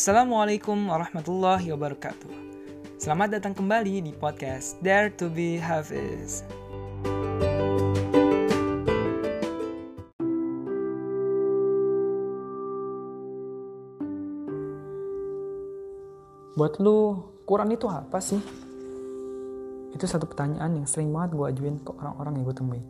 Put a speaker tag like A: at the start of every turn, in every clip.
A: Assalamualaikum warahmatullahi wabarakatuh. Selamat datang kembali di podcast Dare to be Hafiz. Buat lu, Quran itu apa sih? Itu satu pertanyaan yang sering banget gue ajuin ke orang-orang yang gue temui.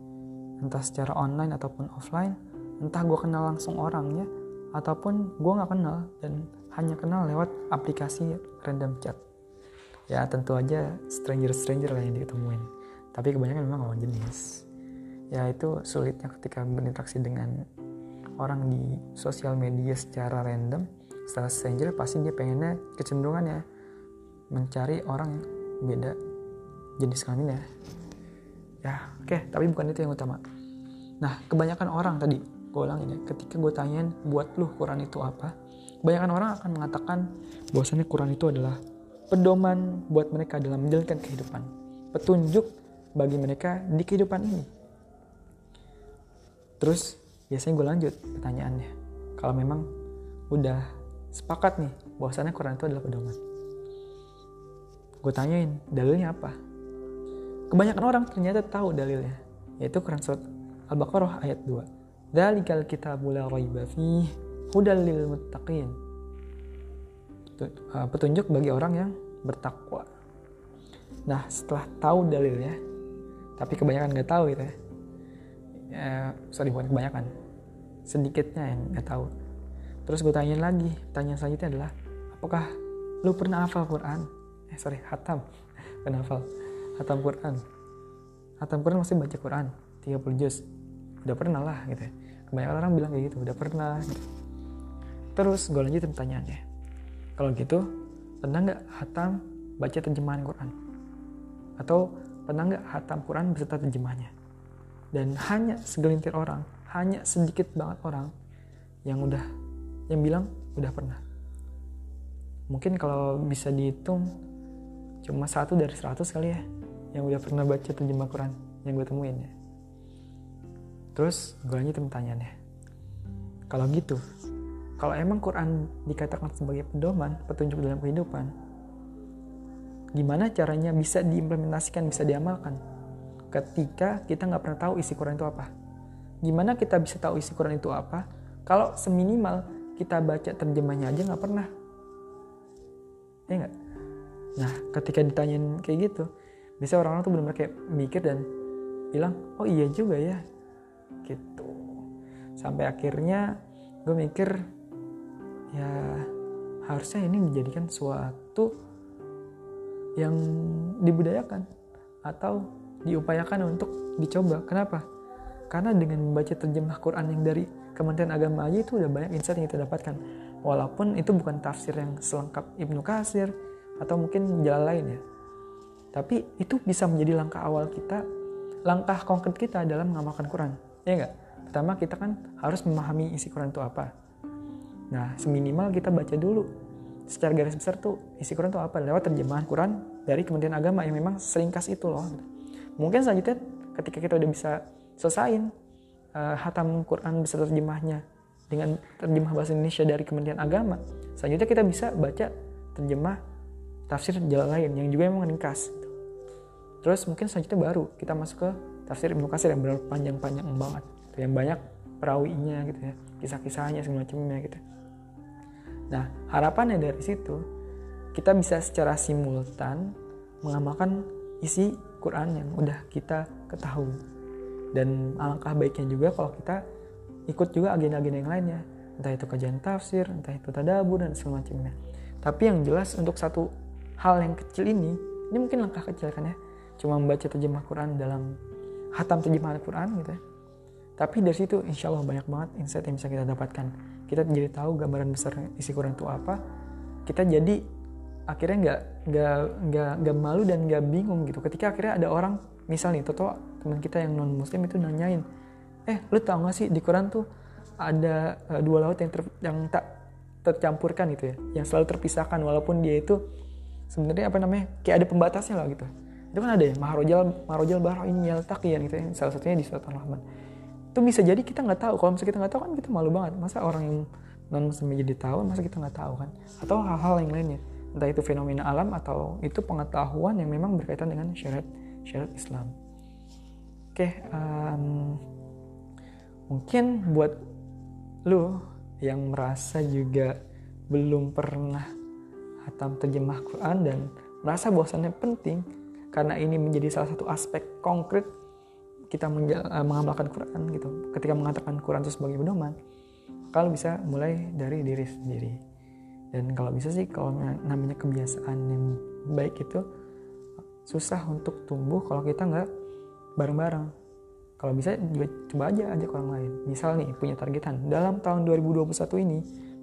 A: Entah secara online ataupun offline, entah gue kenal langsung orangnya, ataupun gue gak kenal dan hanya kenal lewat aplikasi random chat. Ya tentu aja stranger-stranger lah yang ditemuin. Tapi kebanyakan memang lawan jenis. Ya itu sulitnya ketika berinteraksi dengan orang di sosial media secara random. Setelah stranger pasti dia pengennya kecenderungannya mencari orang yang beda jenis kelaminnya. Ya oke, okay, tapi bukan itu yang utama. Nah kebanyakan orang tadi gue ulangin ya, ketika gue tanyain buat lu Quran itu apa, kebanyakan orang akan mengatakan bahwasannya Quran itu adalah pedoman buat mereka dalam menjalankan kehidupan, petunjuk bagi mereka di kehidupan ini. Terus biasanya gue lanjut pertanyaannya, kalau memang udah sepakat nih bahwasannya Quran itu adalah pedoman. Gue tanyain dalilnya apa? Kebanyakan orang ternyata tahu dalilnya, yaitu Quran surat Al-Baqarah ayat 2. Dzalikal kitabul la raiba fih hudal lil muttaqin. Uh, petunjuk bagi orang yang bertakwa. Nah, setelah tahu dalilnya, tapi kebanyakan nggak tahu gitu ya. ya sorry bukan kebanyakan, sedikitnya yang nggak tahu. Terus gue tanyain lagi, tanya selanjutnya adalah, apakah lu pernah hafal Quran? Eh sorry, hatam, pernah hafal, hatam Quran. Hatam Quran masih baca Quran, 30 juz. Udah pernah lah gitu ya. Kebanyakan orang bilang kayak gitu, udah pernah. Gitu. Terus gue lanjutin pertanyaannya. Kalau gitu, pernah nggak hatam baca terjemahan Quran? Atau pernah nggak hatam Quran beserta terjemahnya? Dan hanya segelintir orang, hanya sedikit banget orang yang udah yang bilang udah pernah. Mungkin kalau bisa dihitung cuma satu dari seratus kali ya yang udah pernah baca terjemah Quran yang gue temuin ya. Terus gue lanjutin pertanyaannya. Kalau gitu, kalau emang Quran dikatakan sebagai pedoman, petunjuk dalam kehidupan, gimana caranya bisa diimplementasikan, bisa diamalkan? Ketika kita nggak pernah tahu isi Quran itu apa. Gimana kita bisa tahu isi Quran itu apa? Kalau seminimal kita baca terjemahnya aja nggak pernah. Ya nggak? Nah, ketika ditanyain kayak gitu, bisa orang-orang tuh benar-benar kayak mikir dan bilang, oh iya juga ya. Gitu. Sampai akhirnya gue mikir, ya harusnya ini dijadikan suatu yang dibudayakan atau diupayakan untuk dicoba. Kenapa? Karena dengan membaca terjemah Quran yang dari Kementerian Agama aja itu udah banyak insight yang kita dapatkan. Walaupun itu bukan tafsir yang selengkap Ibnu Kasir atau mungkin jalan lain ya. Tapi itu bisa menjadi langkah awal kita, langkah konkret kita dalam mengamalkan Quran. Ya enggak? Pertama kita kan harus memahami isi Quran itu apa Nah, seminimal kita baca dulu secara garis besar tuh isi Quran tuh apa lewat terjemahan Quran dari Kementerian Agama yang memang seringkas itu loh. Mungkin selanjutnya ketika kita udah bisa selesain uh, hatam Quran bisa terjemahnya dengan terjemah bahasa Indonesia dari Kementerian Agama, selanjutnya kita bisa baca terjemah tafsir jalan lain yang juga memang ringkas. Terus mungkin selanjutnya baru kita masuk ke tafsir Ibnu Katsir yang berpanjang-panjang banget, yang banyak perawinya gitu ya, kisah-kisahnya segala macamnya gitu. Nah, harapannya dari situ kita bisa secara simultan mengamalkan isi Quran yang udah kita ketahui. Dan alangkah baiknya juga kalau kita ikut juga agenda-agenda yang lainnya. Entah itu kajian tafsir, entah itu tadabur, dan segala macamnya. Tapi yang jelas untuk satu hal yang kecil ini, ini mungkin langkah kecil kan ya. Cuma membaca terjemah Quran dalam hatam terjemahan Quran gitu ya. Tapi dari situ insya Allah banyak banget insight yang bisa kita dapatkan. Kita jadi tahu gambaran besar isi Quran itu apa. Kita jadi akhirnya nggak nggak nggak nggak malu dan nggak bingung gitu. Ketika akhirnya ada orang misal nih Toto teman kita yang non muslim itu nanyain eh lu tau gak sih di Quran tuh ada uh, dua laut yang ter, yang tak tercampurkan gitu ya? Yang selalu terpisahkan walaupun dia itu sebenarnya apa namanya kayak ada pembatasnya lah gitu. Itu kan ada ya maharojal maharojal bahro ini yaltaqiyan gitu ya salah satunya di surat al-rahman itu bisa jadi kita nggak tahu. Kalau misalnya kita nggak tahu kan kita malu banget. Masa orang yang non muslim jadi tahu masa kita nggak tahu kan? Atau hal-hal yang lainnya. Entah itu fenomena alam atau itu pengetahuan yang memang berkaitan dengan syariat syariat Islam. Oke um, mungkin buat lu yang merasa juga belum pernah hatam terjemah Quran dan merasa bahwasannya penting karena ini menjadi salah satu aspek konkret kita eh, mengamalkan Quran gitu. Ketika mengatakan Quran itu sebagai pedoman kalau bisa mulai dari diri sendiri. Dan kalau bisa sih kalau namanya kebiasaan yang baik itu susah untuk tumbuh kalau kita nggak bareng-bareng. Kalau bisa juga coba aja ajak orang lain. Misal nih punya targetan. Dalam tahun 2021 ini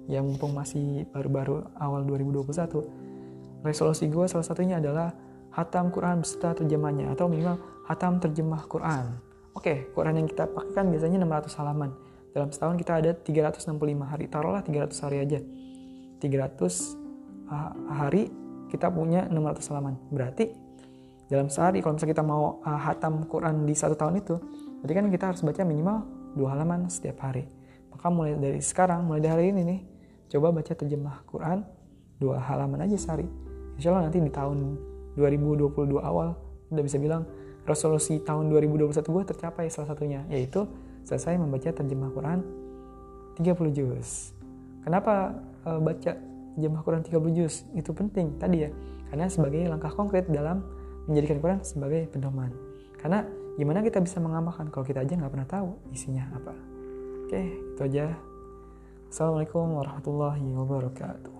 A: yang mumpung masih baru-baru awal 2021 resolusi gue salah satunya adalah hatam Quran beserta terjemahnya atau minimal hatam terjemah Quran. Oke Quran yang kita pakai kan biasanya 600 halaman. Dalam setahun kita ada 365 hari. Taruhlah 300 hari aja. 300 hari kita punya 600 halaman. Berarti dalam sehari kalau misalnya kita mau uh, hatam Quran di satu tahun itu berarti kan kita harus baca minimal dua halaman setiap hari. Maka mulai dari sekarang mulai dari hari ini nih coba baca terjemah Quran dua halaman aja sehari. Insya Allah nanti di tahun 2022 awal udah bisa bilang resolusi tahun 2021 gue tercapai salah satunya yaitu selesai membaca terjemah Quran 30 juz. Kenapa uh, baca terjemah Quran 30 juz? Itu penting tadi ya karena sebagai langkah konkret dalam menjadikan Quran sebagai pedoman. Karena gimana kita bisa mengamalkan? Kalau kita aja nggak pernah tahu isinya apa. Oke itu aja. Assalamualaikum warahmatullahi wabarakatuh